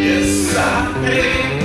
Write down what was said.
Yes, I believe.